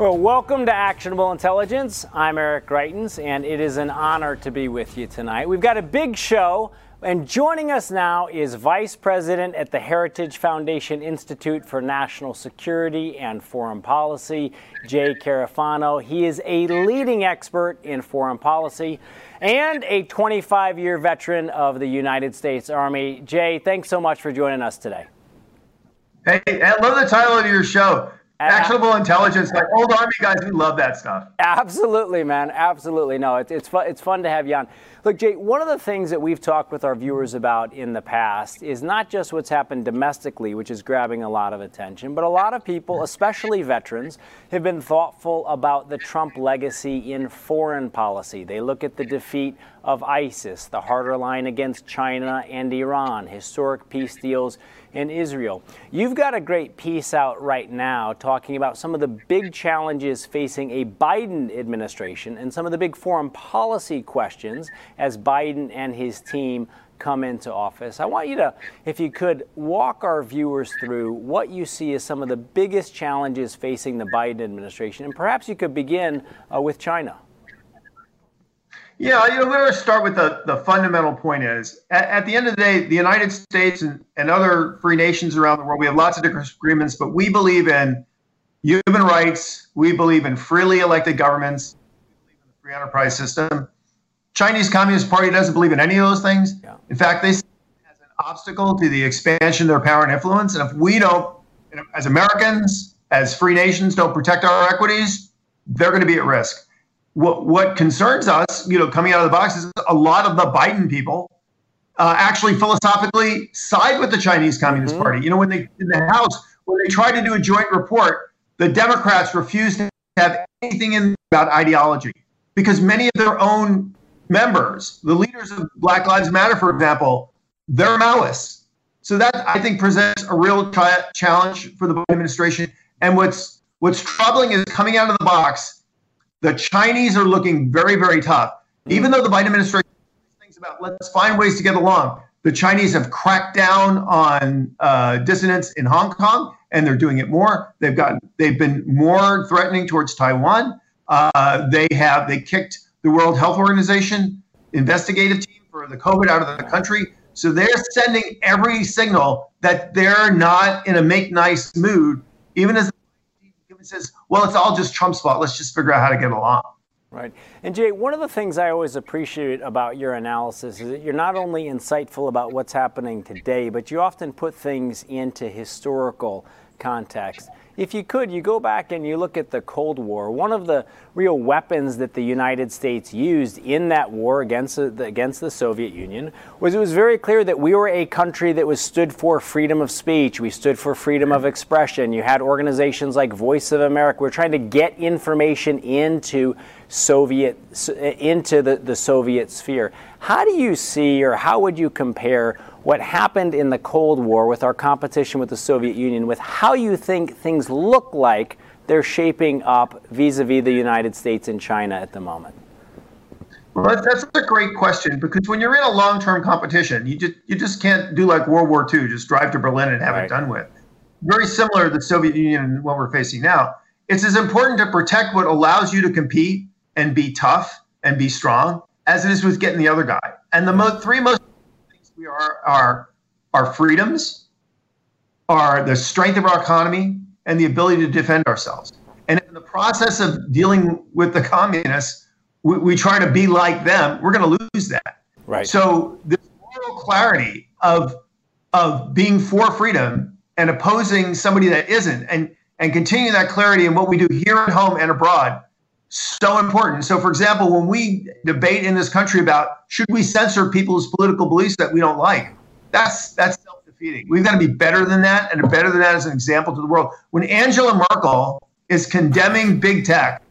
Well, welcome to Actionable Intelligence. I'm Eric Greitens, and it is an honor to be with you tonight. We've got a big show, and joining us now is Vice President at the Heritage Foundation Institute for National Security and Foreign Policy, Jay Carafano. He is a leading expert in foreign policy and a 25 year veteran of the United States Army. Jay, thanks so much for joining us today. Hey, I love the title of your show. Actionable intelligence, like old army guys, we love that stuff. Absolutely, man. Absolutely. No, it's it's fun. It's fun to have you on. Look, Jay. One of the things that we've talked with our viewers about in the past is not just what's happened domestically, which is grabbing a lot of attention, but a lot of people, especially veterans, have been thoughtful about the Trump legacy in foreign policy. They look at the defeat of ISIS, the harder line against China and Iran, historic peace deals in Israel. You've got a great piece out right now talking about some of the big challenges facing a Biden administration and some of the big foreign policy questions as Biden and his team come into office. I want you to, if you could, walk our viewers through what you see as some of the biggest challenges facing the Biden administration. And perhaps you could begin uh, with China. Yeah, you know, we're going to start with the, the fundamental point is at, at, the end of the day, the United States and, and other free nations around the world, we have lots of different agreements, but we believe in human rights. We believe in freely elected governments. We believe in the free enterprise system. Chinese Communist Party doesn't believe in any of those things. Yeah. In fact, they see it as an obstacle to the expansion of their power and influence. And if we don't, as Americans, as free nations, don't protect our equities, they're going to be at risk what what concerns us, you know, coming out of the box is a lot of the Biden people uh, actually philosophically side with the Chinese Communist mm-hmm. Party. You know, when they in the House when they tried to do a joint report, the Democrats refused to have anything in about ideology because many of their own members, the leaders of Black Lives Matter, for example, they're Maoists. So that I think presents a real challenge for the Biden administration. And what's what's troubling is coming out of the box the Chinese are looking very, very tough. Mm-hmm. Even though the Biden administration thinks about let's find ways to get along, the Chinese have cracked down on uh, dissidents in Hong Kong, and they're doing it more. They've got they've been more threatening towards Taiwan. Uh, they have they kicked the World Health Organization investigative team for the COVID out of the country. So they're sending every signal that they're not in a make nice mood, even as says, well, it's all just Trump's fault. Let's just figure out how to get along. Right. And Jay, one of the things I always appreciate about your analysis is that you're not only insightful about what's happening today, but you often put things into historical context if you could, you go back and you look at the Cold War. One of the real weapons that the United States used in that war against the, against the Soviet Union was it was very clear that we were a country that was stood for freedom of speech. We stood for freedom of expression. You had organizations like Voice of America. We're trying to get information into Soviet into the, the Soviet sphere. How do you see, or how would you compare? What happened in the Cold War with our competition with the Soviet Union, with how you think things look like they're shaping up vis a vis the United States and China at the moment? Well, that's a great question because when you're in a long-term competition, you just you just can't do like World War II, just drive to Berlin and have right. it done with. Very similar to the Soviet Union and what we're facing now. It's as important to protect what allows you to compete and be tough and be strong as it is with getting the other guy. And the mo- three most we are our our freedoms, are the strength of our economy, and the ability to defend ourselves. And in the process of dealing with the communists, we, we try to be like them. We're going to lose that. Right. So this moral clarity of of being for freedom and opposing somebody that isn't, and and continue that clarity in what we do here at home and abroad so important. So, for example, when we debate in this country about should we censor people's political beliefs that we don't like, that's that's self defeating. We've got to be better than that, and better than that as an example to the world. When Angela Merkel is condemning big tech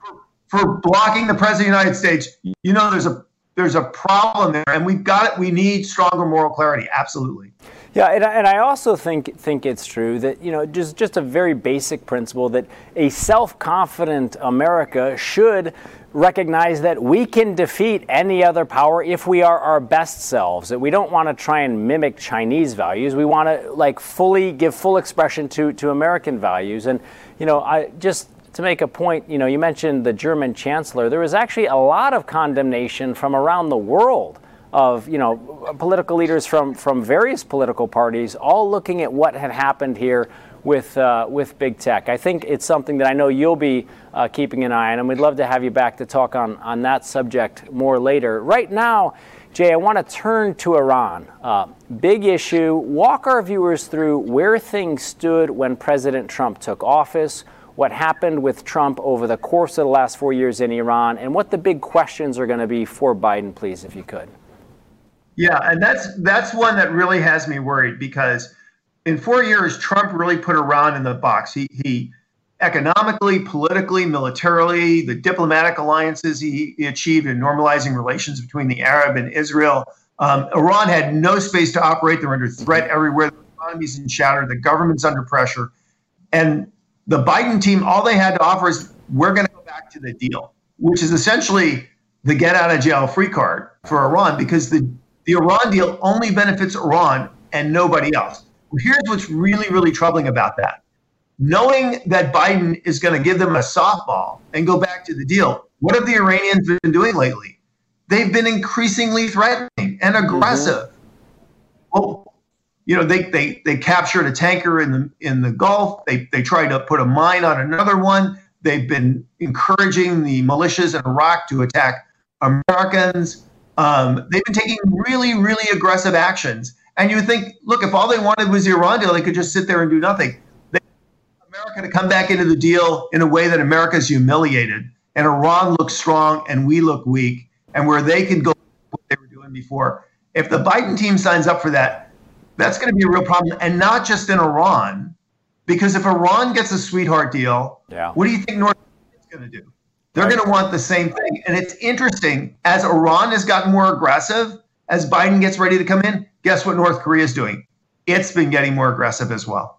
for, for blocking the president of the United States, you know there's a there's a problem there, and we've got it. We need stronger moral clarity. Absolutely. Yeah, and, and I also think think it's true that you know just just a very basic principle that a self-confident America should recognize that we can defeat any other power if we are our best selves that we don't want to try and mimic chinese values. We want to like fully give full expression to to american values. And you know i just to make a point you know you mentioned the german chancellor. There was actually a lot of condemnation from around the world of you know political leaders from from various political parties all looking at what had happened here with uh, with big tech. I think it's something that I know you'll be uh, keeping an eye on, and we'd love to have you back to talk on on that subject more later. Right now, Jay, I want to turn to Iran. Uh, big issue. Walk our viewers through where things stood when President Trump took office. What happened with Trump over the course of the last four years in Iran, and what the big questions are going to be for Biden, please, if you could. Yeah, and that's that's one that really has me worried because in four years, Trump really put Iran in the box. He, he economically, politically, militarily, the diplomatic alliances he, he achieved in normalizing relations between the Arab and Israel. Um, Iran had no space to operate. They're under threat everywhere. The economy's in shatter. The government's under pressure. And the Biden team, all they had to offer is we're going to go back to the deal, which is essentially the get out of jail free card for Iran because the, the Iran deal only benefits Iran and nobody else. Here's what's really, really troubling about that. Knowing that Biden is going to give them a softball and go back to the deal, what have the Iranians been doing lately? They've been increasingly threatening and aggressive. Mm-hmm. Well, you know, they, they they captured a tanker in the in the Gulf. They they tried to put a mine on another one. They've been encouraging the militias in Iraq to attack Americans. Um, they've been taking really, really aggressive actions. And you think, look, if all they wanted was the Iran deal, they could just sit there and do nothing. They America to come back into the deal in a way that America is humiliated, and Iran looks strong and we look weak, and where they can go what they were doing before. If the Biden team signs up for that, that's going to be a real problem, and not just in Iran, because if Iran gets a sweetheart deal, yeah. what do you think North Korea is going to do? They're going to want the same thing. And it's interesting as Iran has gotten more aggressive, as Biden gets ready to come in, guess what North Korea is doing? It's been getting more aggressive as well.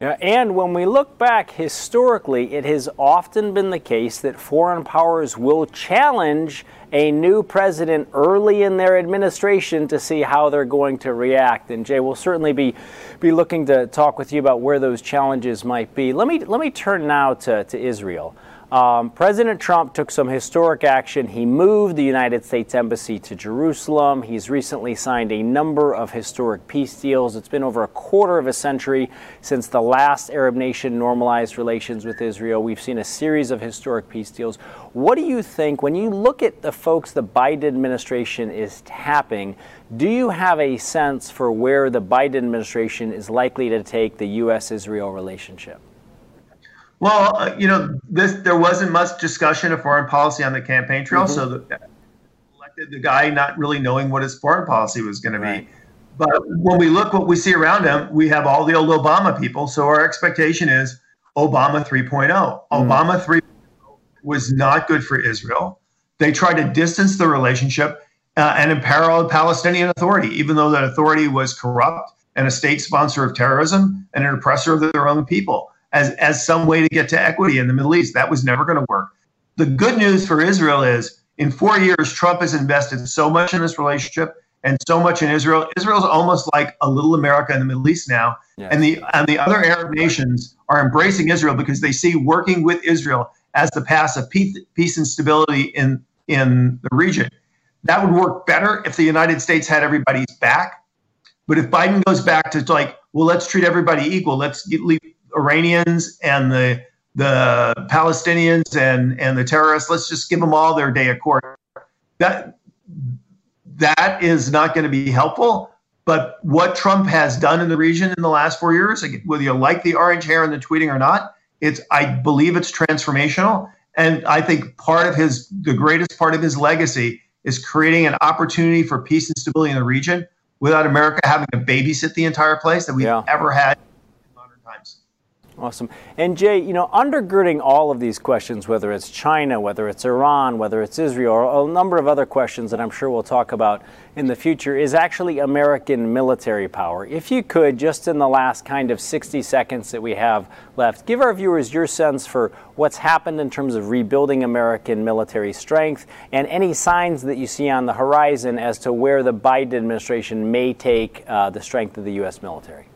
Yeah, and when we look back historically, it has often been the case that foreign powers will challenge a new president early in their administration to see how they're going to react. And Jay, we'll certainly be, be looking to talk with you about where those challenges might be. Let me, let me turn now to, to Israel. Um, President Trump took some historic action. He moved the United States Embassy to Jerusalem. He's recently signed a number of historic peace deals. It's been over a quarter of a century since the last Arab nation normalized relations with Israel. We've seen a series of historic peace deals. What do you think, when you look at the folks the Biden administration is tapping, do you have a sense for where the Biden administration is likely to take the U.S. Israel relationship? Well, uh, you know, this there wasn't much discussion of foreign policy on the campaign trail, mm-hmm. so the, elected the guy not really knowing what his foreign policy was going right. to be. But when we look what we see around him, we have all the old Obama people. So our expectation is Obama 3.0. Mm-hmm. Obama 3 was not good for Israel. They tried to distance the relationship uh, and imperil Palestinian Authority, even though that authority was corrupt and a state sponsor of terrorism and an oppressor of their own people as, as some way to get to equity in the Middle East. That was never going to work. The good news for Israel is in four years, Trump has invested so much in this relationship and so much in Israel. Israel's almost like a little America in the Middle East now. Yes. And the and the other Arab nations are embracing Israel because they see working with Israel as the path of peace, peace and stability in in the region. That would work better if the United States had everybody's back. But if Biden goes back to like, well, let's treat everybody equal. Let's leave Iranians and the the Palestinians and and the terrorists. Let's just give them all their day of court. That that is not going to be helpful. But what Trump has done in the region in the last four years, whether you like the orange hair and the tweeting or not, it's I believe it's transformational. And I think part of his the greatest part of his legacy is creating an opportunity for peace and stability in the region without America having to babysit the entire place that we've yeah. ever had in modern times. Awesome. And Jay, you know, undergirding all of these questions, whether it's China, whether it's Iran, whether it's Israel, or a number of other questions that I'm sure we'll talk about in the future, is actually American military power. If you could, just in the last kind of 60 seconds that we have left, give our viewers your sense for what's happened in terms of rebuilding American military strength and any signs that you see on the horizon as to where the Biden administration may take uh, the strength of the U.S. military.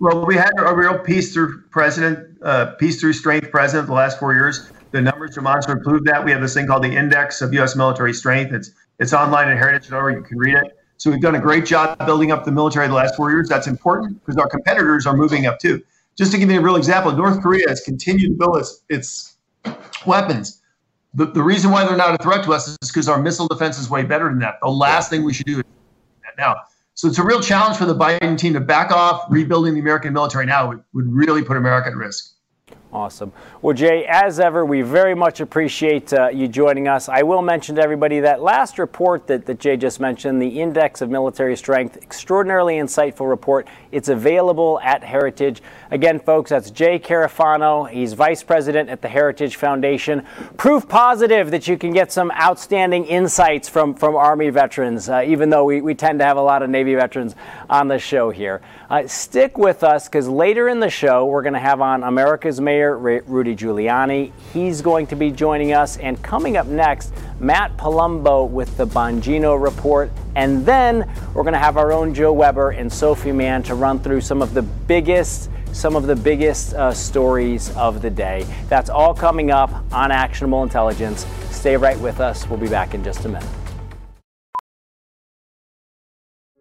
Well, we had a real peace through president, uh, peace through strength president the last four years. The numbers demonstrably prove that. We have this thing called the Index of U.S. Military Strength. It's it's online at Heritage.org. You can read it. So we've done a great job building up the military the last four years. That's important because our competitors are moving up too. Just to give you a real example, North Korea has continued to build its, its weapons. The, the reason why they're not a threat to us is because our missile defense is way better than that. The last thing we should do is now. So it's a real challenge for the Biden team to back off. Rebuilding the American military now would, would really put America at risk. Awesome. Well, Jay, as ever, we very much appreciate uh, you joining us. I will mention to everybody that last report that, that Jay just mentioned, the Index of Military Strength, extraordinarily insightful report. It's available at Heritage. Again, folks, that's Jay Carafano. He's vice president at the Heritage Foundation. Proof positive that you can get some outstanding insights from, from Army veterans, uh, even though we, we tend to have a lot of Navy veterans on the show here. Uh, stick with us because later in the show, we're going to have on America's Mayor Rudy Giuliani. He's going to be joining us. And coming up next, Matt Palumbo with the Bongino Report. And then we're going to have our own Joe Weber and Sophie Mann to run through some of the biggest some of the biggest uh, stories of the day. That's all coming up on Actionable Intelligence. Stay right with us. We'll be back in just a minute.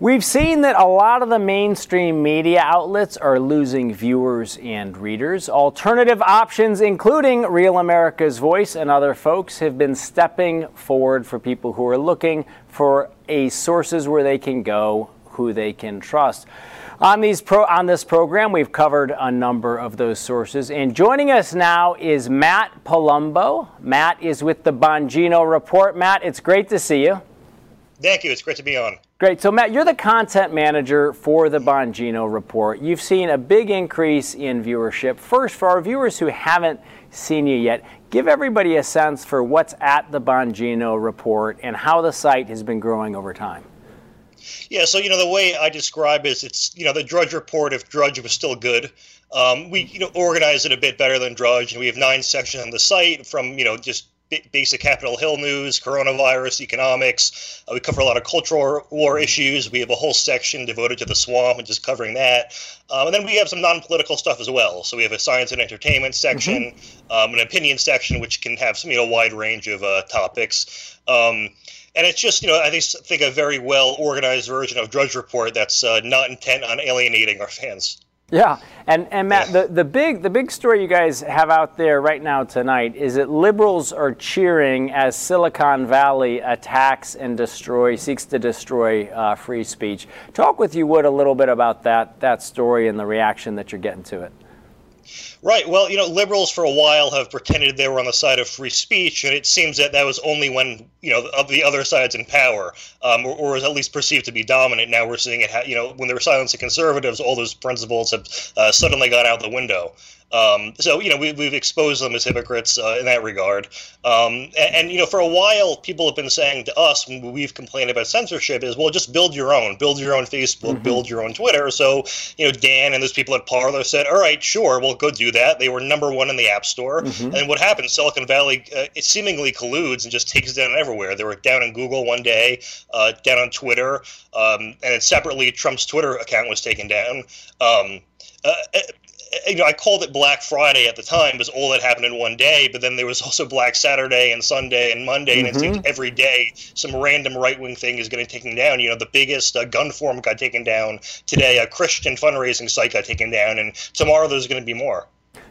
We've seen that a lot of the mainstream media outlets are losing viewers and readers. Alternative options, including Real America's Voice and other folks, have been stepping forward for people who are looking for a sources where they can go, who they can trust. On, these pro- on this program, we've covered a number of those sources. And joining us now is Matt Palumbo. Matt is with the Bongino Report. Matt, it's great to see you. Thank you. It's great to be on. Great. So, Matt, you're the content manager for the Bongino Report. You've seen a big increase in viewership. First, for our viewers who haven't seen you yet, give everybody a sense for what's at the Bongino Report and how the site has been growing over time. Yeah, so you know the way I describe it is it's you know the Drudge Report if Drudge was still good. Um, we you know organize it a bit better than Drudge, and we have nine sections on the site from you know just basic Capitol Hill news, coronavirus, economics. Uh, we cover a lot of cultural war issues. We have a whole section devoted to the swamp and just covering that. Um, and then we have some non-political stuff as well. So we have a science and entertainment section, mm-hmm. um, an opinion section, which can have some you know wide range of uh, topics. Um, and it's just you know I think a very well organized version of Drudge Report that's uh, not intent on alienating our fans. Yeah, and and Matt, the, the big the big story you guys have out there right now tonight is that liberals are cheering as Silicon Valley attacks and destroy seeks to destroy uh, free speech. Talk with you, Wood, a little bit about that that story and the reaction that you're getting to it. Right. Well, you know, liberals for a while have pretended they were on the side of free speech, and it seems that that was only when you know the other side's in power, um, or, or, is at least perceived to be dominant. Now we're seeing it. Ha- you know, when they were silencing conservatives, all those principles have uh, suddenly gone out the window. Um, so you know we, we've exposed them as hypocrites uh, in that regard. Um, and, and, you know for a while people have been saying to us when we've complained about censorship is well just build your own, build your own Facebook, mm-hmm. build your own Twitter. So you know Dan and those people at Parler said, all right, sure, we'll go do that. They were number one in the App Store. Mm-hmm. And what happened? Silicon Valley uh, it seemingly colludes and just takes it down everywhere. They were down in Google one day, uh, down on Twitter, um, and separately Trump's Twitter account was taken down. Um, uh, you know, I called it Black Friday at the time because all that happened in one day. But then there was also Black Saturday and Sunday and Monday, mm-hmm. and it seems mm-hmm. every day some random right wing thing is getting taken down. You know, the biggest uh, gun forum got taken down today. A Christian fundraising site got taken down, and tomorrow there's going to be more.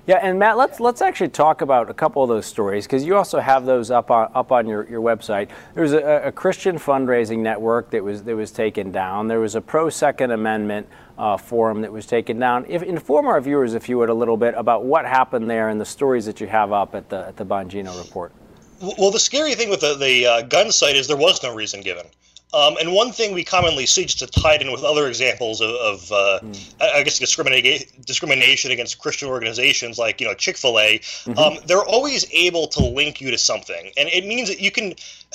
Yeah, and Matt, let's let's actually talk about a couple of those stories because you also have those up on up on your, your website. There was a, a Christian fundraising network that was that was taken down. There was a pro Second Amendment uh, forum that was taken down. If, inform our viewers, if you would, a little bit about what happened there and the stories that you have up at the at the Bongino report. Well, the scary thing with the, the uh, gun site is there was no reason given. Um, and one thing we commonly see, just to tie it in with other examples of, of uh, mm. I guess, discrimination against Christian organizations like, you know, Chick Fil A, mm-hmm. um, they're always able to link you to something, and it means that you can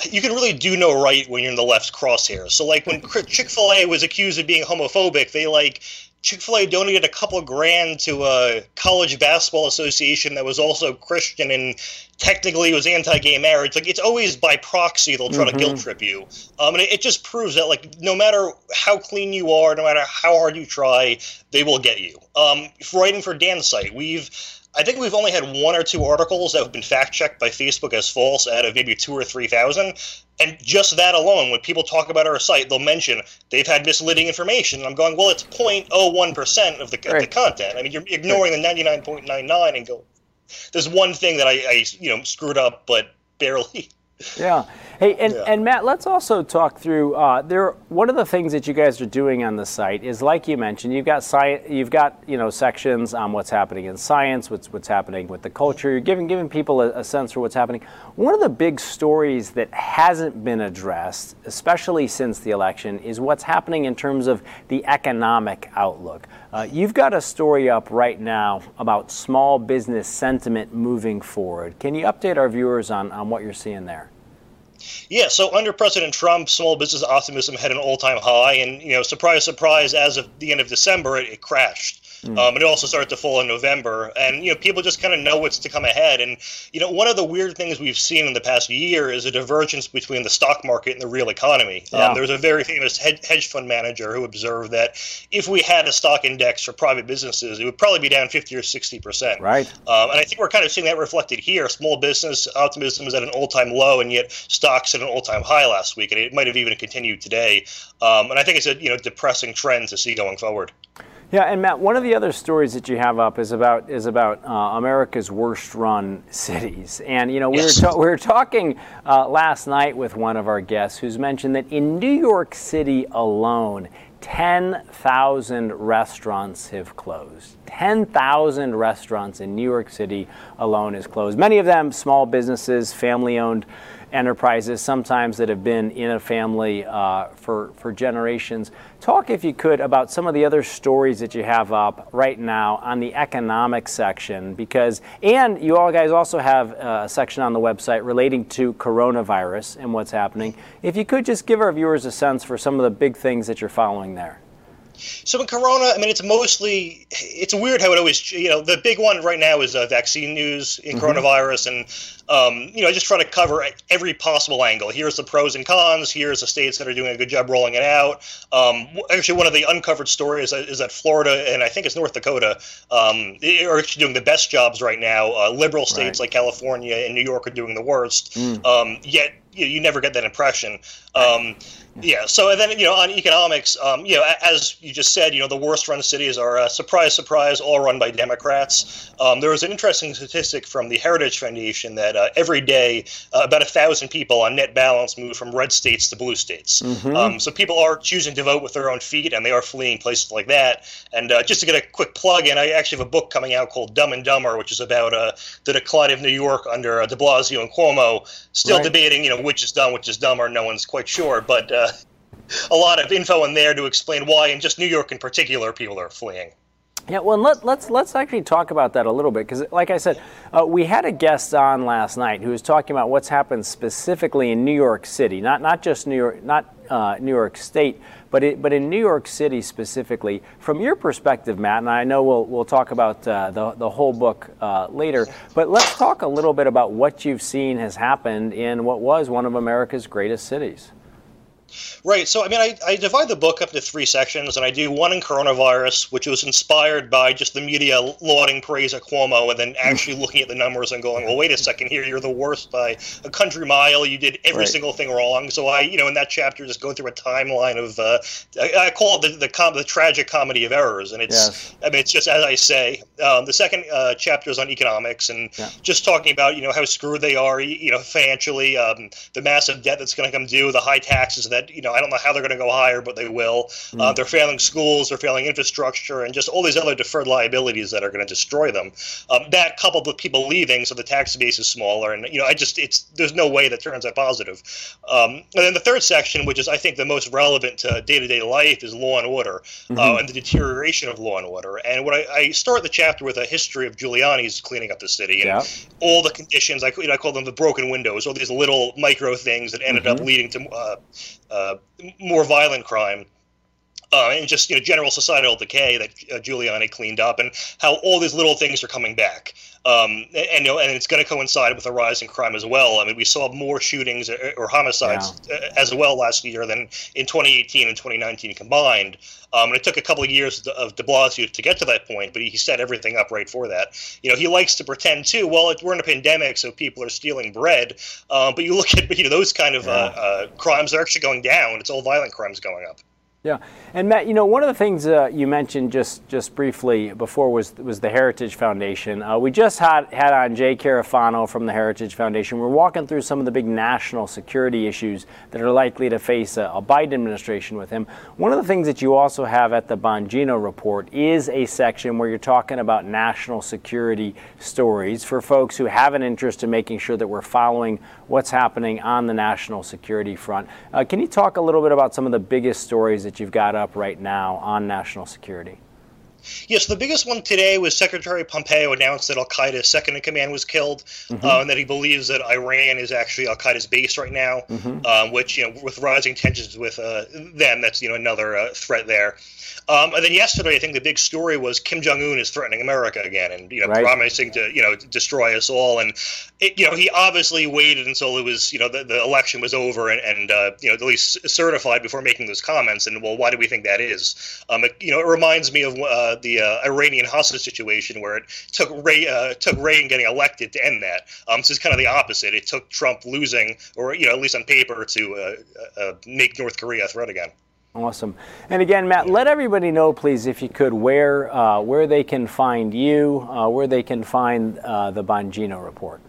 you can really do no right when you're in the left's crosshairs. So, like when Chick Fil A was accused of being homophobic, they like Chick fil A donated a couple grand to a college basketball association that was also Christian and technically was anti gay marriage. Like, it's always by proxy they'll try mm-hmm. to guilt trip you. Um, and it, it, just proves that, like, no matter how clean you are, no matter how hard you try, they will get you. Um, writing for Dan's site, we've I think we've only had one or two articles that have been fact checked by Facebook as false out of maybe two or three thousand. And just that alone, when people talk about our site, they'll mention they've had misleading information. And I'm going, well, it's 0.01% of the, right. of the content. I mean, you're ignoring the 99.99 and go, there's one thing that I, I, you know, screwed up, but barely. Yeah. Hey, and, yeah. and Matt, let's also talk through uh, there. One of the things that you guys are doing on the site is, like you mentioned, you've got science, you've got you know sections on what's happening in science, what's what's happening with the culture. You're giving giving people a, a sense for what's happening. One of the big stories that hasn't been addressed, especially since the election, is what's happening in terms of the economic outlook. Uh, you've got a story up right now about small business sentiment moving forward. Can you update our viewers on, on what you're seeing there? Yeah, so under President Trump, small business optimism had an all-time high, and you know, surprise, surprise, as of the end of December, it, it crashed. Mm. Um, it also started to fall in November, and you know people just kind of know what's to come ahead. And you know one of the weird things we've seen in the past year is a divergence between the stock market and the real economy. Um, yeah. Um, there was a very famous hedge fund manager who observed that if we had a stock index for private businesses, it would probably be down fifty or sixty percent. Right. Um, and I think we're kind of seeing that reflected here. Small business optimism is at an all-time low, and yet stocks at an all-time high last week, and it might have even continued today. Um, and I think it's a you know depressing trend to see going forward. Yeah, and Matt, one of the other stories that you have up is about is about uh, America's worst-run cities, and you know we yes. were we were talking uh, last night with one of our guests who's mentioned that in New York City alone, 10,000 restaurants have closed. 10,000 restaurants in New York City alone is closed. Many of them small businesses, family-owned enterprises, sometimes that have been in a family uh, for, for generations. Talk, if you could, about some of the other stories that you have up right now on the economic section, because, and you all guys also have uh, a section on the website relating to coronavirus and what's happening. If you could just give our viewers a sense for some of the big things that you're following there. So in Corona, I mean, it's mostly it's weird how it always you know the big one right now is uh, vaccine news in mm-hmm. coronavirus, and um, you know I just try to cover every possible angle. Here's the pros and cons. Here's the states that are doing a good job rolling it out. Um, actually, one of the uncovered stories is that Florida and I think it's North Dakota um, are actually doing the best jobs right now. Uh, liberal states right. like California and New York are doing the worst. Mm. Um, yet you, you never get that impression. Um, yeah. So and then you know on economics, um, you know as you just said, you know the worst run cities are uh, surprise, surprise, all run by Democrats. Um, there was an interesting statistic from the Heritage Foundation that uh, every day uh, about a thousand people on net balance move from red states to blue states. Mm-hmm. Um, so people are choosing to vote with their own feet, and they are fleeing places like that. And uh, just to get a quick plug in, I actually have a book coming out called Dumb and Dumber, which is about uh, the decline of New York under uh, De Blasio and Cuomo. Still right. debating, you know, which is dumb, which is dumber. No one's quite sure, but uh, a lot of info in there to explain why, in just New York in particular, people are fleeing. Yeah, well, let, let's, let's actually talk about that a little bit because, like I said, uh, we had a guest on last night who was talking about what's happened specifically in New York City, not not just New York, not uh, New York State, but it, but in New York City specifically. From your perspective, Matt, and I know we'll we'll talk about uh, the the whole book uh, later, but let's talk a little bit about what you've seen has happened in what was one of America's greatest cities. Right. So, I mean, I, I divide the book up into three sections, and I do one in coronavirus, which was inspired by just the media lauding praise at Cuomo and then actually looking at the numbers and going, well, wait a second here, you're the worst by a country mile. You did every right. single thing wrong. So, I, you know, in that chapter, just go through a timeline of, uh, I, I, call it the, the, com- the, tragic comedy of errors. And it's, yes. I mean, it's just as I say. Um, the second uh, chapter is on economics and yeah. just talking about, you know, how screwed they are, you know, financially, um, the massive debt that's going to come due, the high taxes that, you know, I don't know how they're going to go higher, but they will. Mm. Uh, they're failing schools, they're failing infrastructure, and just all these other deferred liabilities that are going to destroy them. Um, that coupled with people leaving, so the tax base is smaller, and you know, I just it's there's no way that turns out positive. Um, and then the third section, which is I think the most relevant to day to day life, is law and order uh, mm-hmm. uh, and the deterioration of law and order. And what I, I, start the chapter with a history of Giuliani's cleaning up the city and yeah. all the conditions. I, you know, I call them the broken windows, all these little micro things that ended mm-hmm. up leading to uh, uh, more violent crime. Uh, and just you know general societal decay that uh, Giuliani cleaned up, and how all these little things are coming back, um, and you know, and it's going to coincide with a rise in crime as well. I mean, we saw more shootings or, or homicides yeah. Uh, as well last year than in 2018 and 2019 combined. Um, and it took a couple of years of De Blasio to get to that point, but he set everything up right for that. You know, he likes to pretend too. Well, we're in a pandemic, so people are stealing bread. Um, but you look at you know those kind of yeah. uh, uh, crimes are actually going down. It's all violent crimes going up. Yeah, and Matt, you know, one of the things uh, you mentioned just just briefly before was was the Heritage Foundation. Uh, we just had had on Jay Carafano from the Heritage Foundation. We're walking through some of the big national security issues that are likely to face a, a Biden administration with him. One of the things that you also have at the Bongino report is a section where you're talking about national security stories for folks who have an interest in making sure that we're following what's happening on the national security front. Uh, can you talk a little bit about some of the biggest stories that you've got up right now on national security? Yes, the biggest one today was Secretary Pompeo announced that Al Qaeda's second in command was killed, mm-hmm. uh, and that he believes that Iran is actually Al Qaeda's base right now. Mm-hmm. Um, which you know, with rising tensions with uh, them, that's you know another uh, threat there. Um, and then yesterday, I think the big story was Kim Jong Un is threatening America again, and you know, right. promising to you know destroy us all. And it, you know, he obviously waited until it was you know the, the election was over and, and uh, you know at least certified before making those comments. And well, why do we think that is? Um, it, you know, it reminds me of the uh, Iranian hostage situation where it took Ray uh, took Reagan getting elected to end that. Um, so it's kind of the opposite. It took Trump losing, or you know, at least on paper, to uh, uh, make North Korea a threat again. Awesome. And again, Matt, let everybody know, please, if you could, where uh, where they can find you, where they can find the Bongino report.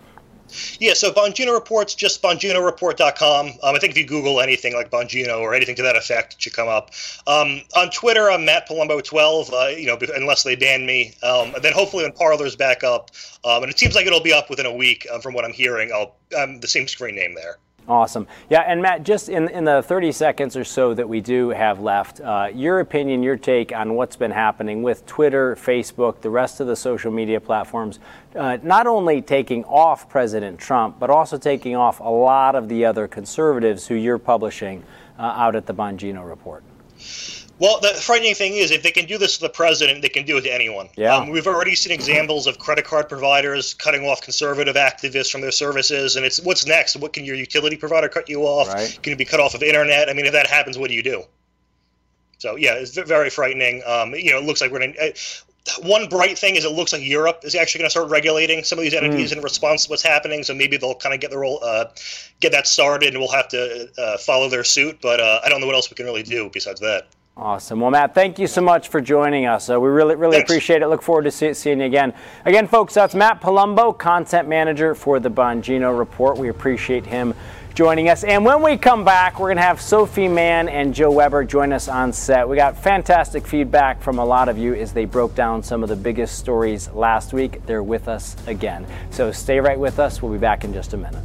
Yeah, so Bongino reports just bonginoreport.com. Um, I think if you Google anything like Bongino or anything to that effect, it should come up. Um, on Twitter, I'm Matt Palumbo12. Uh, you know, unless they ban me. Um, and then hopefully when Parler's back up, um, and it seems like it'll be up within a week um, from what I'm hearing. I'll I'm the same screen name there. Awesome. Yeah, and Matt, just in, in the 30 seconds or so that we do have left, uh, your opinion, your take on what's been happening with Twitter, Facebook, the rest of the social media platforms, uh, not only taking off President Trump, but also taking off a lot of the other conservatives who you're publishing uh, out at the Bongino Report. Well, the frightening thing is, if they can do this to the president, they can do it to anyone. Yeah. Um, we've already seen examples of credit card providers cutting off conservative activists from their services, and it's what's next? What can your utility provider cut you off? Right. Can you be cut off of internet? I mean, if that happens, what do you do? So yeah, it's very frightening. Um, you know, it looks like we're in. Uh, one bright thing is it looks like Europe is actually going to start regulating some of these entities mm. in response to what's happening. So maybe they'll kind of get the role, uh, get that started, and we'll have to uh, follow their suit. But uh, I don't know what else we can really do besides that. Awesome. Well, Matt, thank you so much for joining us. Uh, we really, really Thanks. appreciate it. Look forward to see, seeing you again. Again, folks, that's Matt Palumbo, content manager for the Bongino Report. We appreciate him joining us. And when we come back, we're going to have Sophie Mann and Joe Weber join us on set. We got fantastic feedback from a lot of you as they broke down some of the biggest stories last week. They're with us again. So stay right with us. We'll be back in just a minute.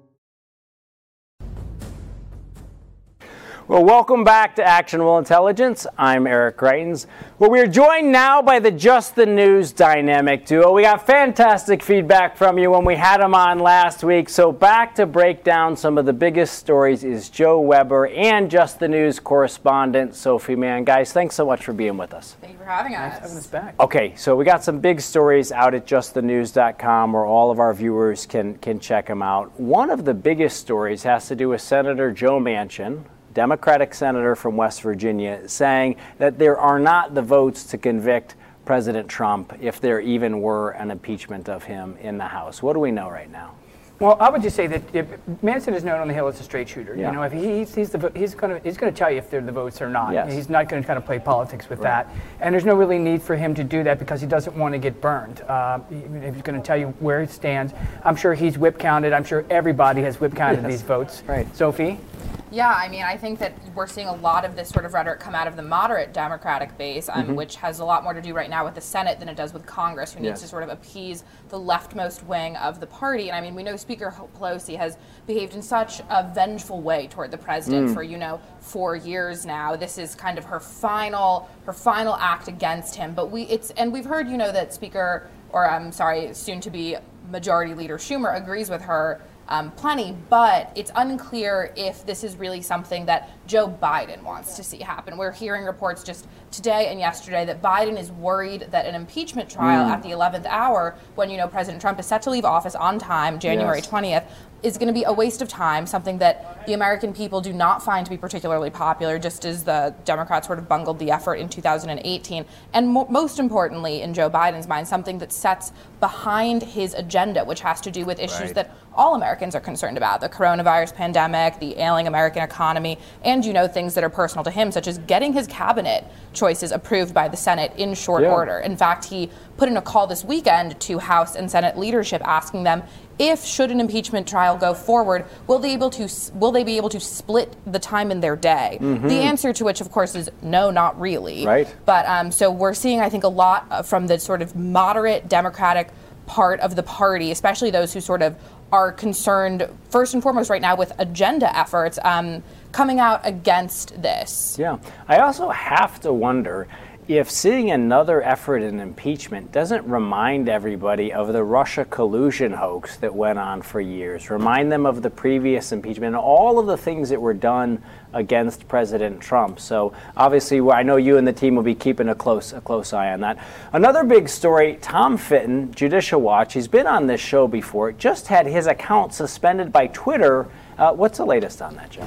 Well, welcome back to Actionable Intelligence. I'm Eric Greitens. Well, we are joined now by the Just the News dynamic duo. We got fantastic feedback from you when we had them on last week. So, back to break down some of the biggest stories is Joe Weber and Just the News correspondent Sophie Mann. Guys, thanks so much for being with us. Thank you for having us. Nice Having us back. Okay, so we got some big stories out at justthenews.com where all of our viewers can, can check them out. One of the biggest stories has to do with Senator Joe Manchin Democratic senator from West Virginia, saying that there are not the votes to convict President Trump if there even were an impeachment of him in the House. What do we know right now? Well, I would just say that if Manchin is known on the Hill as a straight shooter. Yeah. You know, if he's he's the he's going to he's going to tell you if they're the votes or not. Yes. He's not going to kind of play politics with that. And there's no really need for him to do that because he doesn't want to get burned. Uh, he- he's going to tell you where he stands. I'm sure he's whip counted. I'm sure everybody has whip counted Yes. these votes. Right. Sophie. Yeah, I mean, I think that we're seeing a lot of this sort of rhetoric come out of the moderate Democratic base, um, Mm-hmm. which has a lot more to do right now with the Senate than it does with Congress, who Yes. needs to sort of appease the leftmost wing of the party. And I mean, we know Speaker Pelosi has behaved in such a vengeful way toward the president Mm. for you know four years now. This is kind of her final her final act against him. But we it's and we've heard you know that Speaker or I'm sorry, soon to be Majority Leader Schumer agrees with her um, plenty, but it's unclear if this is really something that Joe Biden wants to see happen. We're hearing reports just today and yesterday that Biden is worried that an impeachment trial at the 11th hour, when you know President Trump is set to leave office on time, January Yes. 20th, is going to be a waste of time, something that the American people do not find to be particularly popular, just as the Democrats sort of bungled the effort in 2018. And mo- most importantly, in Joe Biden's mind, something that sets behind his agenda, which has to do with issues Right. that all Americans are concerned about the coronavirus pandemic, the ailing American economy, and you know things that are personal to him, such as getting his cabinet choices approved by the Senate in short Yeah. order. In fact, he put in a call this weekend to House and Senate leadership asking them if should an impeachment trial go forward, will they able to will they be able to split the time in their day? The answer to which, of course, is no, not really. Right. But um, so we're seeing, I think, a lot uh, from the sort of moderate Democratic part of the party, especially those who sort of are concerned first and foremost right now with agenda efforts, um, coming out against this. Yeah. I also have to wonder if seeing another effort in impeachment doesn't remind everybody of the Russia collusion hoax that went on for years, remind them of the previous impeachment and all of the things that were done against President Trump. So obviously, I know you and the team will be keeping a close a close eye on that. Another big story: Tom Fitton, Judicial Watch. He's been on this show before. Just had his account suspended by Twitter. Uh, what's the latest on that, Joe?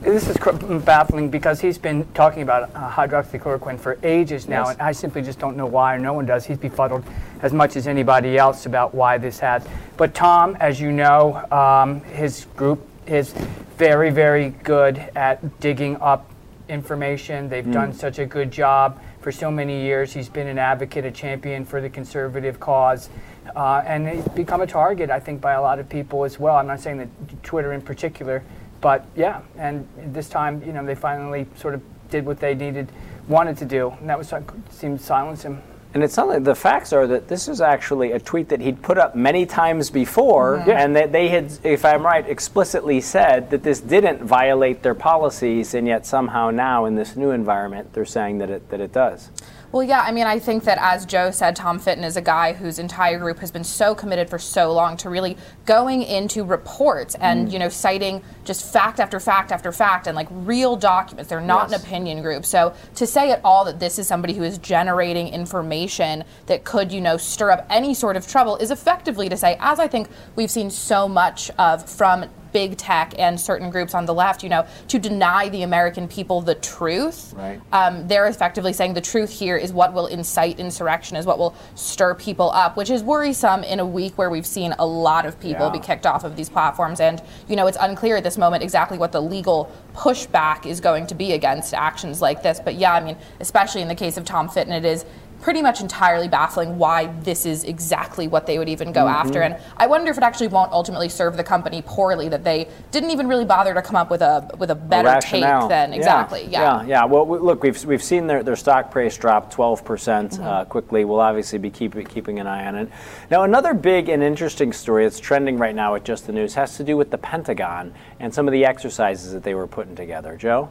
This is cr- baffling because he's been talking about uh, hydroxychloroquine for ages now, Yes. and I simply just don't know why, or no one does. He's befuddled as much as anybody else about why this has. But Tom, as you know, um, his group is very, very good at digging up information. They've done such a good job for so many years. He's been an advocate, a champion for the conservative cause. Uh, and he's become a target, I think, by a lot of people as well. I'm not saying that Twitter in particular, but yeah. And this time, you know, they finally sort of did what they needed, wanted to do, and that was seemed to silence him. And it's something. The facts are that this is actually a tweet that he'd put up many times before, and that they had, if I'm right, explicitly said that this didn't violate their policies, and yet somehow now in this new environment, they're saying that it that it does. Well, yeah, I mean, I think that as Joe said, Tom Fitton is a guy whose entire group has been so committed for so long to really going into reports and, mm. you know, citing just fact after fact after fact and like real documents. They're not Yes. an opinion group. So to say at all that this is somebody who is generating information that could, you know, stir up any sort of trouble is effectively to say, as I think we've seen so much of from big tech and certain groups on the left, you know, to deny the American people the truth. Right. Um, they're effectively saying the truth here is what will incite insurrection, is what will stir people up, which is worrisome in a week where we've seen a lot of people Yeah. be kicked off of these platforms. And, you know, it's unclear at this moment exactly what the legal pushback is going to be against actions like this. But yeah, I mean, especially in the case of Tom Fitton, it is pretty much entirely baffling why this is exactly what they would even go Mm-hmm. after. And I wonder if it actually won't ultimately serve the company poorly that they didn't even really bother to come up with a with a better take rationale. than Yeah, exactly. Yeah, yeah. Well, we, look, we've we've seen their, their stock price drop 12 percent Mm-hmm. uh, quickly. We'll obviously be keeping keeping an eye on it. Now, another big and interesting story that's trending right now at Just the News has to do with the Pentagon and some of the exercises that they were putting together. Joe.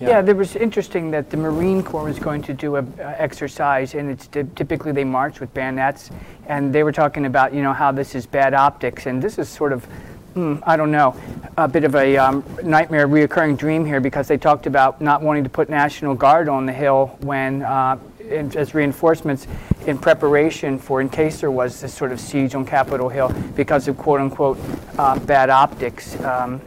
Yeah. yeah. there was interesting that the Marine Corps was going to do a, exercise, and it's typically they march with bayonets, and they were talking about you know how this is bad optics, and this is sort of mm, I don't know, a bit of a um, nightmare, reoccurring dream here because they talked about not wanting to put National Guard on the Hill when, uh, in, as reinforcements in preparation for in case there was this sort of siege on Capitol Hill because of quote unquote uh, bad optics. Um,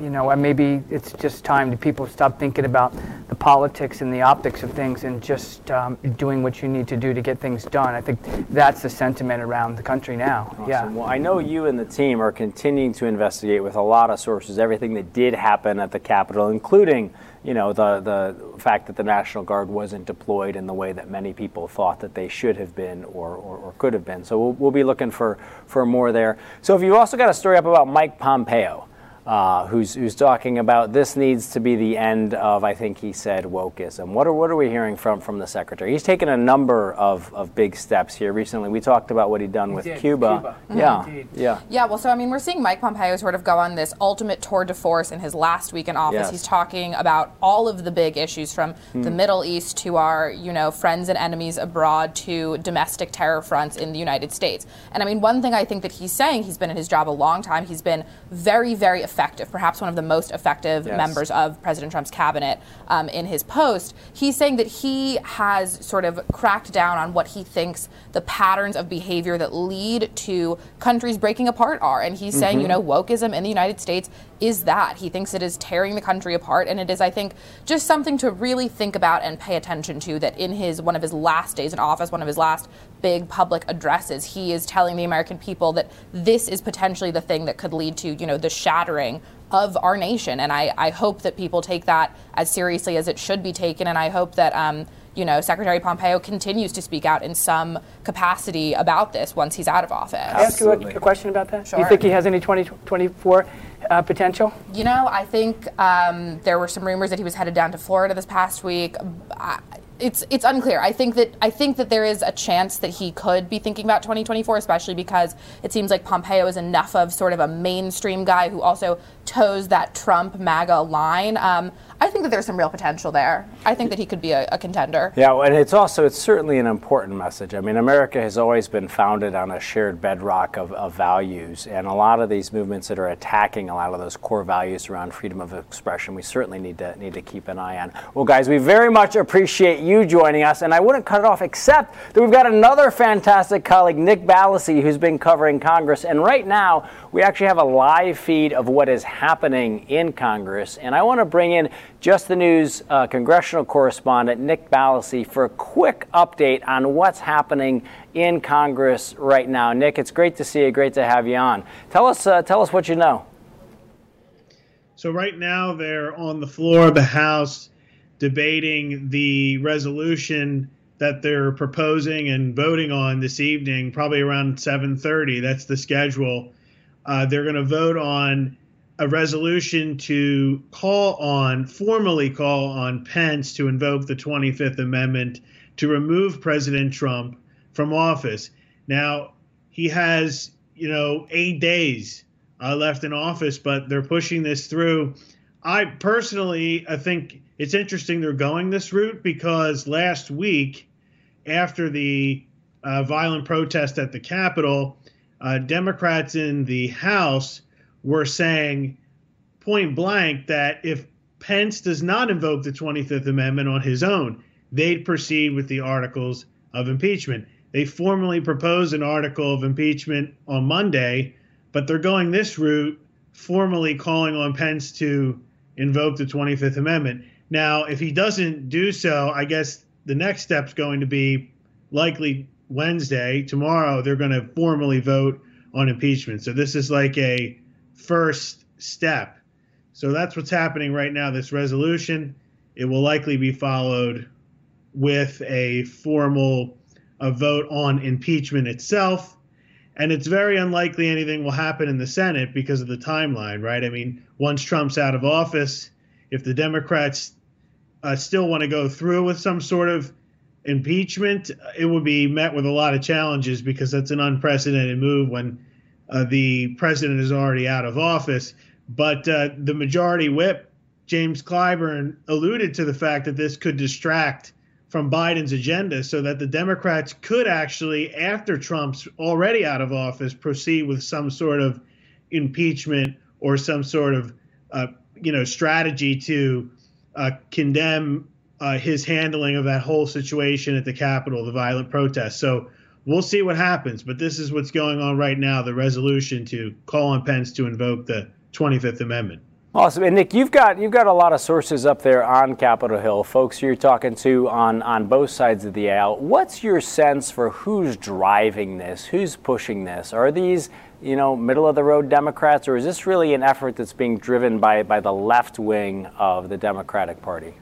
you know, and maybe it's just time to people stop thinking about the politics and the optics of things and just um, doing what you need to do to get things done. I think that's the sentiment around the country now. Awesome. Yeah. Well, I know you and the team are continuing to investigate with a lot of sources everything that did happen at the Capitol, including you know the the fact that the National Guard wasn't deployed in the way that many people thought that they should have been or, or, or could have been. So we'll, we'll be looking for for more there. So if you've also got a story up about Mike Pompeo uh, who's, who's talking about this needs to be the end of, I think he said, wokeism. What are, what are we hearing from, from the secretary? He's taken a number of, of big steps here recently. We talked about what he'd done he with did. Cuba. Cuba. Yeah. Mm-hmm. Yeah. Yeah. Well, so I mean, we're seeing Mike Pompeo sort of go on this ultimate tour de force in his last week in office. Yes. He's talking about all of the big issues from mm. the Middle East to our, you know, friends and enemies abroad to domestic terror fronts in the United States. And I mean, one thing I think that he's saying, he's been in his job a long time. He's been very, very effective perhaps one of the most effective yes. members of President Trump's cabinet um, in his post. He's saying that he has sort of cracked down on what he thinks the patterns of behavior that lead to countries breaking apart are. And he's mm-hmm. saying, you mm-hmm. know, wokeism in the United States is that. He thinks it is tearing the country apart. And it is, I think, just something to really think about and pay attention to that in his one of his last days in office, one of his last big public addresses, he is telling the American people that this is potentially the thing that could lead to, you know, the shattering of our nation. And I, I hope that people take that as seriously as it should be taken. And I hope that, um, you know, Secretary Pompeo continues to speak out in some capacity about this once he's out of office. Can I ask you a, a question about that? Sure. Do you think he has any 2024 uh, potential? You know, I think um, there were some rumors that he was headed down to Florida this past week. I, it's it's unclear. I think that I think that there is a chance that he could be thinking about 2024, especially because it seems like Pompeo is enough of sort of a mainstream guy who also toes that Trump MAGA line. Um, I think that there's some real potential there. I think that he could be a, a, contender. Yeah, and it's also it's certainly an important message. I mean, America has always been founded on a shared bedrock of, of values, and a lot of these movements that are attacking a lot of those core values around freedom of expression, we certainly need to need to keep an eye on. Well, guys, we very much appreciate you joining us, and I wouldn't cut it off except that we've got another fantastic colleague, Nick Ballasy, who's been covering Congress, and right now we actually have a live feed of what is happening in Congress, and I want to bring in just the News uh, congressional correspondent Nick Ballasy for a quick update on what's happening in Congress right now. Nick, it's great to see you. Great to have you on. Tell us, uh, tell us what you know. So right now they're on the floor of the House debating the resolution that they're proposing and voting on this evening, probably around 7:30. That's the schedule. Uh, they're going to vote on a resolution to call on, formally call on Pence to invoke the 25th Amendment to remove President Trump from office. Now, he has, you know, eight days uh, left in office, but they're pushing this through. I personally, I think it's interesting they're going this route because last week, after the uh, violent protest at the Capitol, uh, Democrats in the House were saying point blank that if Pence does not invoke the 25th Amendment on his own, they'd proceed with the articles of impeachment. They formally proposed an article of impeachment on Monday, but they're going this route, formally calling on Pence to invoke the 25th Amendment. Now, if he doesn't do so, I guess the next step's going to be likely Wednesday. Tomorrow, they're going to formally vote on impeachment. So this is like a first step. So that's what's happening right now. This resolution, it will likely be followed with a formal a vote on impeachment itself. And it's very unlikely anything will happen in the Senate because of the timeline, right? I mean, once Trump's out of office, if the Democrats uh, still want to go through with some sort of impeachment, it would be met with a lot of challenges because that's an unprecedented move when uh, the president is already out of office. But uh, the majority whip James Clyburn alluded to the fact that this could distract from Biden's agenda so that the Democrats could actually, after Trump's already out of office, proceed with some sort of impeachment or some sort of uh, you know strategy to uh, condemn uh, his handling of that whole situation at the Capitol, the violent protests. So we'll see what happens. But this is what's going on right now: the resolution to call on Pence to invoke the 25th Amendment. Awesome. And Nick, you've got you've got a lot of sources up there on Capitol Hill, folks you're talking to on on both sides of the aisle. What's your sense for who's driving this? Who's pushing this? Are these, you know, middle of the road Democrats or is this really an effort that's being driven by by the left wing of the Democratic Party?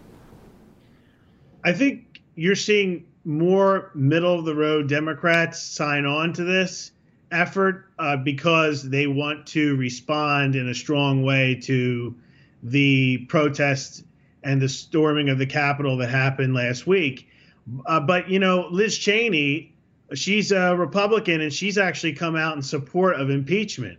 I think you're seeing more middle of the road Democrats sign on to this effort uh, because they want to respond in a strong way to the protests and the storming of the Capitol that happened last week. Uh, but, you know, Liz Cheney, she's a Republican and she's actually come out in support of impeachment.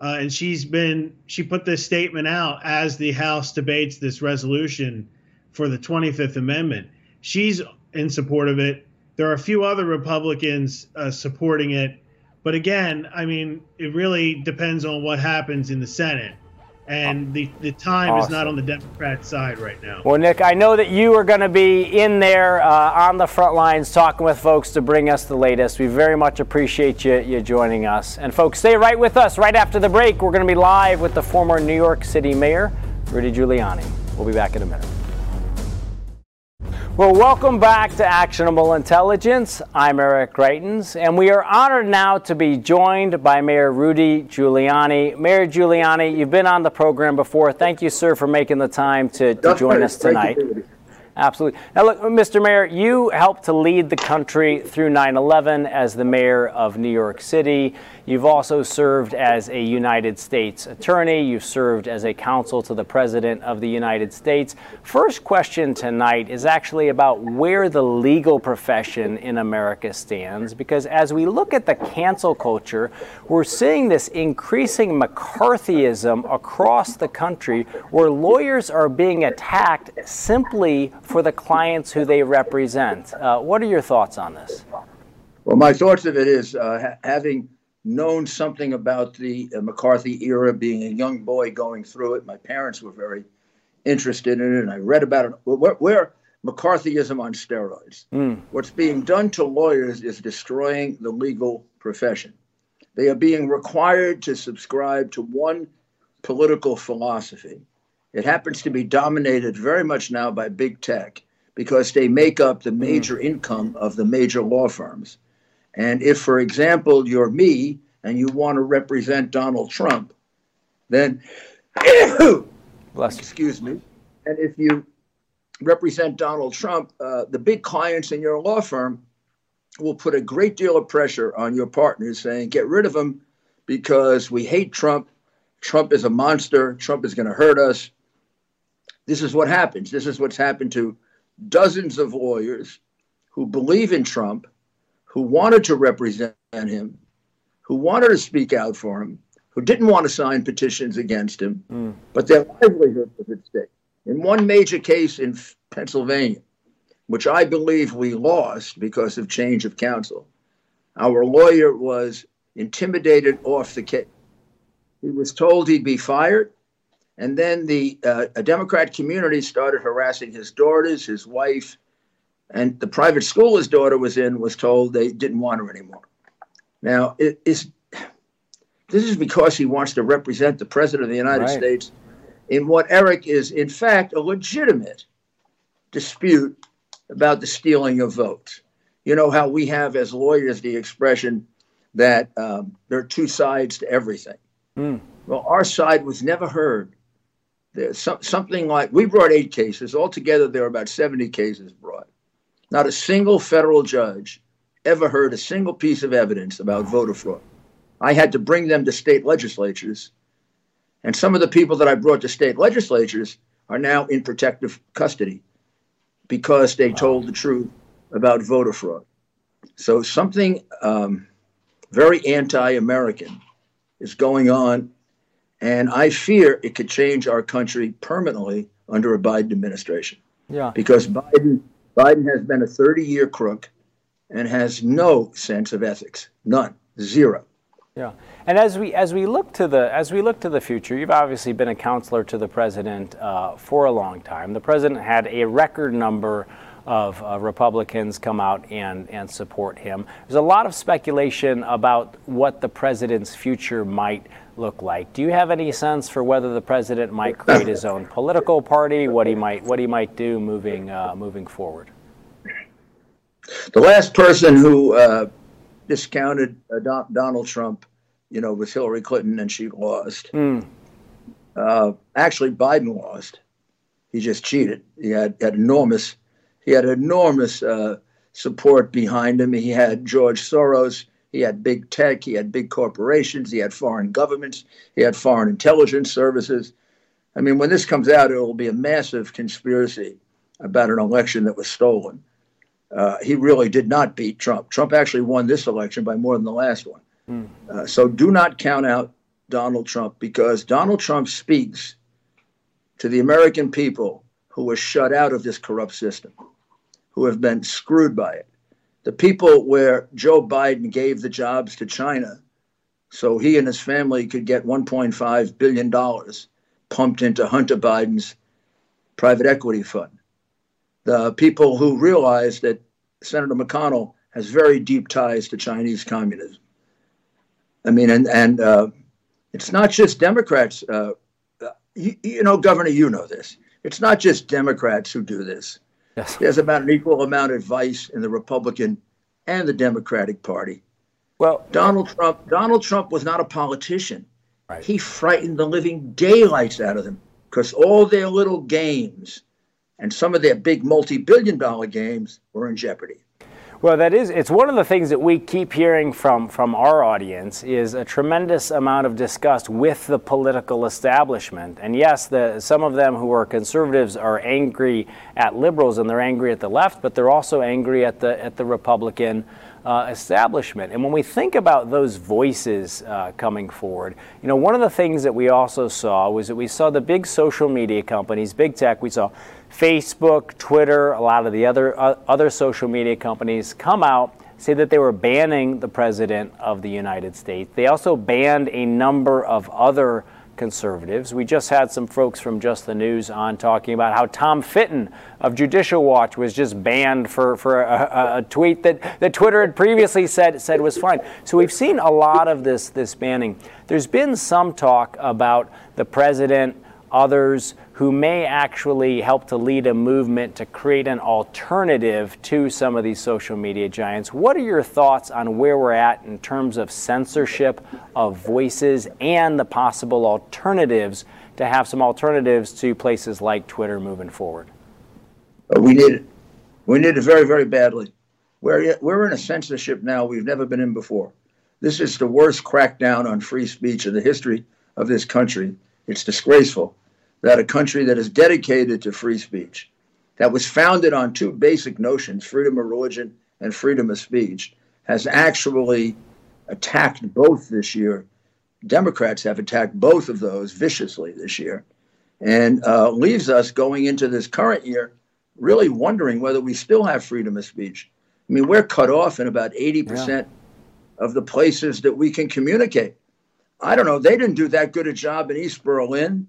Uh, and she's been, she put this statement out as the House debates this resolution for the 25th Amendment. She's in support of it. There are a few other Republicans uh, supporting it but again, I mean, it really depends on what happens in the Senate. And the, the time awesome. is not on the Democrat side right now. Well, Nick, I know that you are going to be in there uh, on the front lines talking with folks to bring us the latest. We very much appreciate you, you joining us. And folks, stay right with us. Right after the break, we're going to be live with the former New York City Mayor, Rudy Giuliani. We'll be back in a minute. Well, welcome back to Actionable Intelligence. I'm Eric Greitens, and we are honored now to be joined by Mayor Rudy Giuliani. Mayor Giuliani, you've been on the program before. Thank you, sir, for making the time to, to join us tonight. Absolutely. Now, look, Mr. Mayor, you helped to lead the country through 9 11 as the mayor of New York City. You've also served as a United States attorney. You've served as a counsel to the President of the United States. First question tonight is actually about where the legal profession in America stands, because as we look at the cancel culture, we're seeing this increasing McCarthyism across the country where lawyers are being attacked simply for the clients who they represent. Uh, what are your thoughts on this? Well, my thoughts of it is uh, having known something about the uh, McCarthy era, being a young boy going through it. My parents were very interested in it, and I read about it. Where, where McCarthyism on steroids. Mm. What's being done to lawyers is destroying the legal profession. They are being required to subscribe to one political philosophy. It happens to be dominated very much now by big tech because they make up the hmm. major mm. income of the major law firms. And if, for example, you're me and you want to represent Donald Trump, then, excuse me, and if you represent Donald Trump, uh, the big clients in your law firm will put a great deal of pressure on your partners saying, get rid of him because we hate Trump. Trump is a monster. Trump is going to hurt us. This is what happens. This is what's happened to dozens of lawyers who believe in Trump who wanted to represent him, who wanted to speak out for him, who didn't want to sign petitions against him, mm. but their livelihood was at stake. In one major case in Pennsylvania, which I believe we lost because of change of counsel, our lawyer was intimidated off the case. He was told he'd be fired. And then the uh, a Democrat community started harassing his daughters, his wife, and the private school his daughter was in was told they didn't want her anymore. Now, it is this is because he wants to represent the president of the United right. States in what Eric is, in fact, a legitimate dispute about the stealing of votes. You know how we have, as lawyers, the expression that um, there are two sides to everything. Mm. Well, our side was never heard. There's some, something like we brought eight cases altogether. There are about seventy cases brought. Not a single federal judge ever heard a single piece of evidence about voter fraud. I had to bring them to state legislatures. And some of the people that I brought to state legislatures are now in protective custody because they told the truth about voter fraud. So something um, very anti American is going on. And I fear it could change our country permanently under a Biden administration. Yeah. Because Biden Biden has been a 30-year crook and has no sense of ethics. None. Zero. Yeah. And as we as we look to the as we look to the future, you've obviously been a counselor to the president uh, for a long time. The president had a record number of uh, Republicans come out and and support him. There's a lot of speculation about what the president's future might look like. Do you have any sense for whether the president might create his own political party? What he might what he might do moving uh, moving forward? The last person who uh, discounted uh, Donald Trump you know, was Hillary Clinton and she lost. Mm. Uh, actually, Biden lost. He just cheated. He had, had enormous, he had enormous uh, support behind him. He had George Soros. He had big tech. He had big corporations. He had foreign governments. He had foreign intelligence services. I mean, when this comes out, it will be a massive conspiracy about an election that was stolen. Uh, he really did not beat Trump. Trump actually won this election by more than the last one. Mm. Uh, so do not count out Donald Trump because Donald Trump speaks to the American people who were shut out of this corrupt system, who have been screwed by it. The people where Joe Biden gave the jobs to China so he and his family could get $1.5 billion pumped into Hunter Biden's private equity fund. The people who realized that Senator McConnell has very deep ties to Chinese communism. I mean, and and uh, it's not just Democrats. Uh, you, you, know, Governor, you know this. It's not just Democrats who do this. Yes. There's about an equal amount of vice in the Republican and the Democratic Party. Well, Donald Trump. Donald Trump was not a politician. Right. He frightened the living daylights out of them because all their little games and some of their big multi-billion-dollar games were in jeopardy. Well, that is, it's one of the things that we keep hearing from, from our audience is a tremendous amount of disgust with the political establishment. And yes, the, some of them who are conservatives are angry at liberals and they're angry at the left, but they're also angry at the, at the Republican uh, establishment. And when we think about those voices uh, coming forward, you know, one of the things that we also saw was that we saw the big social media companies, big tech, we saw Facebook, Twitter, a lot of the other uh, other social media companies come out say that they were banning the president of the United States. They also banned a number of other conservatives. We just had some folks from Just the News on talking about how Tom Fitton of Judicial Watch was just banned for, for a, a, tweet that, that Twitter had previously said said was fine. So we've seen a lot of this this banning. There's been some talk about the president others who may actually help to lead a movement to create an alternative to some of these social media giants. What are your thoughts on where we're at in terms of censorship of voices and the possible alternatives to have some alternatives to places like Twitter moving forward? Uh, we need it. We need it very, very badly. We're, we're in a censorship now we've never been in before. This is the worst crackdown on free speech in the history of this country. It's disgraceful that a country that is dedicated to free speech, that was founded on two basic notions, freedom of religion and freedom of speech, has actually attacked both this year. Democrats have attacked both of those viciously this year and uh, leaves us going into this current year really wondering whether we still have freedom of speech. I mean, we're cut off in about 80% yeah. of the places that we can communicate. I don't know. They didn't do that good a job in East Berlin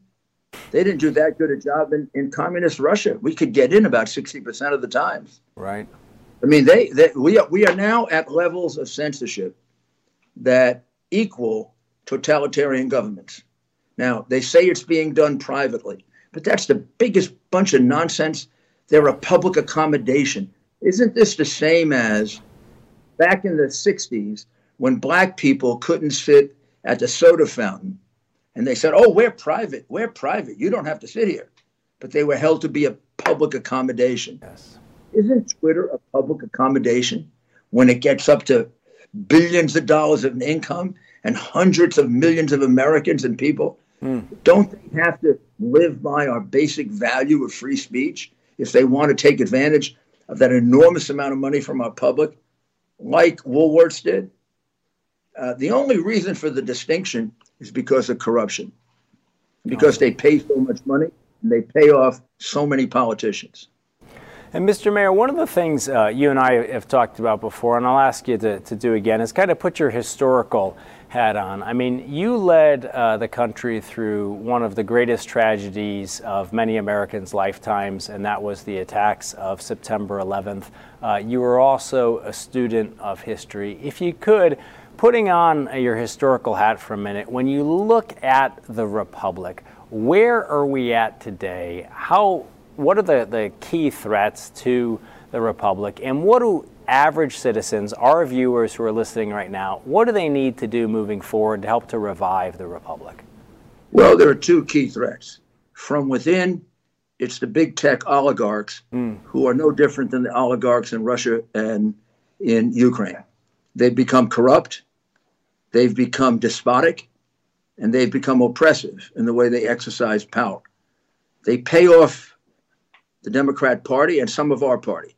they didn't do that good a job in, in communist Russia. We could get in about 60% of the times. Right. I mean, they, they we, are, we are now at levels of censorship that equal totalitarian governments. Now, they say it's being done privately, but that's the biggest bunch of nonsense. They're a public accommodation. Isn't this the same as back in the 60s when black people couldn't sit at the soda fountain and they said, "Oh, we're private. We're private. You don't have to sit here." But they were held to be a public accommodation. Yes. Isn't Twitter a public accommodation when it gets up to billions of dollars of income and hundreds of millions of Americans and people? Mm. Don't they have to live by our basic value of free speech if they want to take advantage of that enormous amount of money from our public, like Woolworths did? Uh, the only reason for the distinction is because of corruption. Because they pay so much money, and they pay off so many politicians. And Mr. Mayor, one of the things uh, you and I have talked about before, and I'll ask you to, to do again, is kind of put your historical hat on. I mean, you led uh, the country through one of the greatest tragedies of many Americans' lifetimes, and that was the attacks of September 11th. Uh, you were also a student of history. If you could, putting on your historical hat for a minute, when you look at the Republic, where are we at today? How what are the, the key threats to the Republic, and what do average citizens, our viewers who are listening right now, what do they need to do moving forward to help to revive the Republic? Well, there are two key threats. From within, it's the big tech oligarchs mm. who are no different than the oligarchs in Russia and in Ukraine. They've become corrupt, they've become despotic, and they've become oppressive in the way they exercise power. They pay off the Democrat Party and some of our party,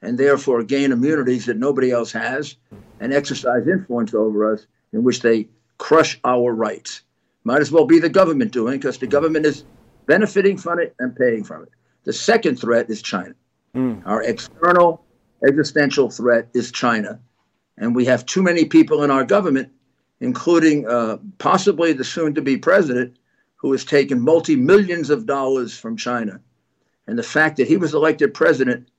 and therefore gain immunities that nobody else has and exercise influence over us in which they crush our rights. Might as well be the government doing because the government is benefiting from it and paying from it. The second threat is China. Mm. Our external existential threat is China. And we have too many people in our government, including uh, possibly the soon to be president, who has taken multi millions of dollars from China and the fact that he was elected president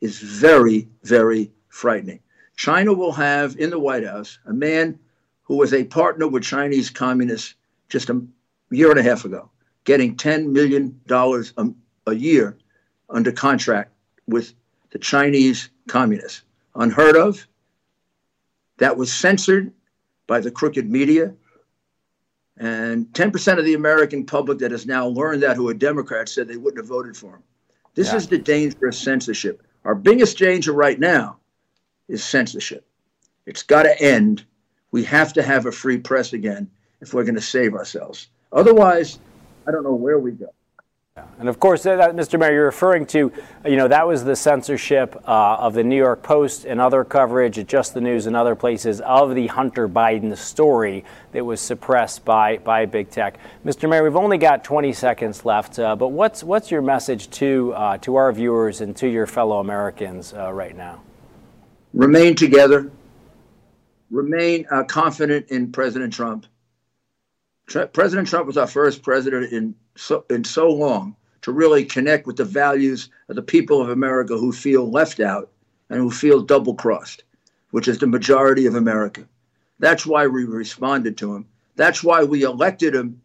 is very, very frightening. China will have in the White House a man who was a partner with Chinese communists just a year and a half ago, getting $10 million a, a year under contract with the Chinese communists. Unheard of. That was censored by the crooked media. And 10% of the American public that has now learned that who are Democrats said they wouldn't have voted for him. This yeah. is the danger of censorship. Our biggest danger right now is censorship. It's got to end. We have to have a free press again if we're going to save ourselves. Otherwise, I don't know where we go. And of course, that, Mr. Mayor, you're referring to, you know, that was the censorship uh, of the New York Post and other coverage at Just the News and other places of the Hunter Biden story that was suppressed by, by big tech. Mr. Mayor, we've only got 20 seconds left, uh, but what's, what's your message to, uh, to our viewers and to your fellow Americans uh, right now? Remain together. Remain uh, confident in President Trump. President Trump was our first president in so, in so long to really connect with the values of the people of America who feel left out and who feel double crossed, which is the majority of America. That's why we responded to him. That's why we elected him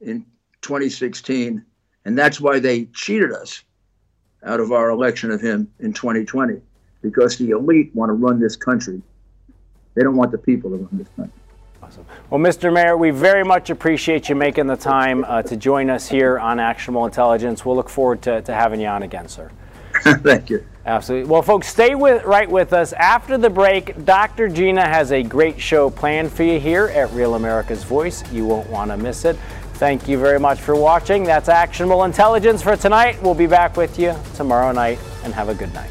in 2016. And that's why they cheated us out of our election of him in 2020, because the elite want to run this country. They don't want the people to run this country. Awesome. Well, Mr. Mayor, we very much appreciate you making the time uh, to join us here on Actionable Intelligence. We'll look forward to, to having you on again, sir. Thank you. Absolutely. Well, folks, stay with right with us. After the break, Dr. Gina has a great show planned for you here at Real America's Voice. You won't want to miss it. Thank you very much for watching. That's Actionable Intelligence for tonight. We'll be back with you tomorrow night, and have a good night.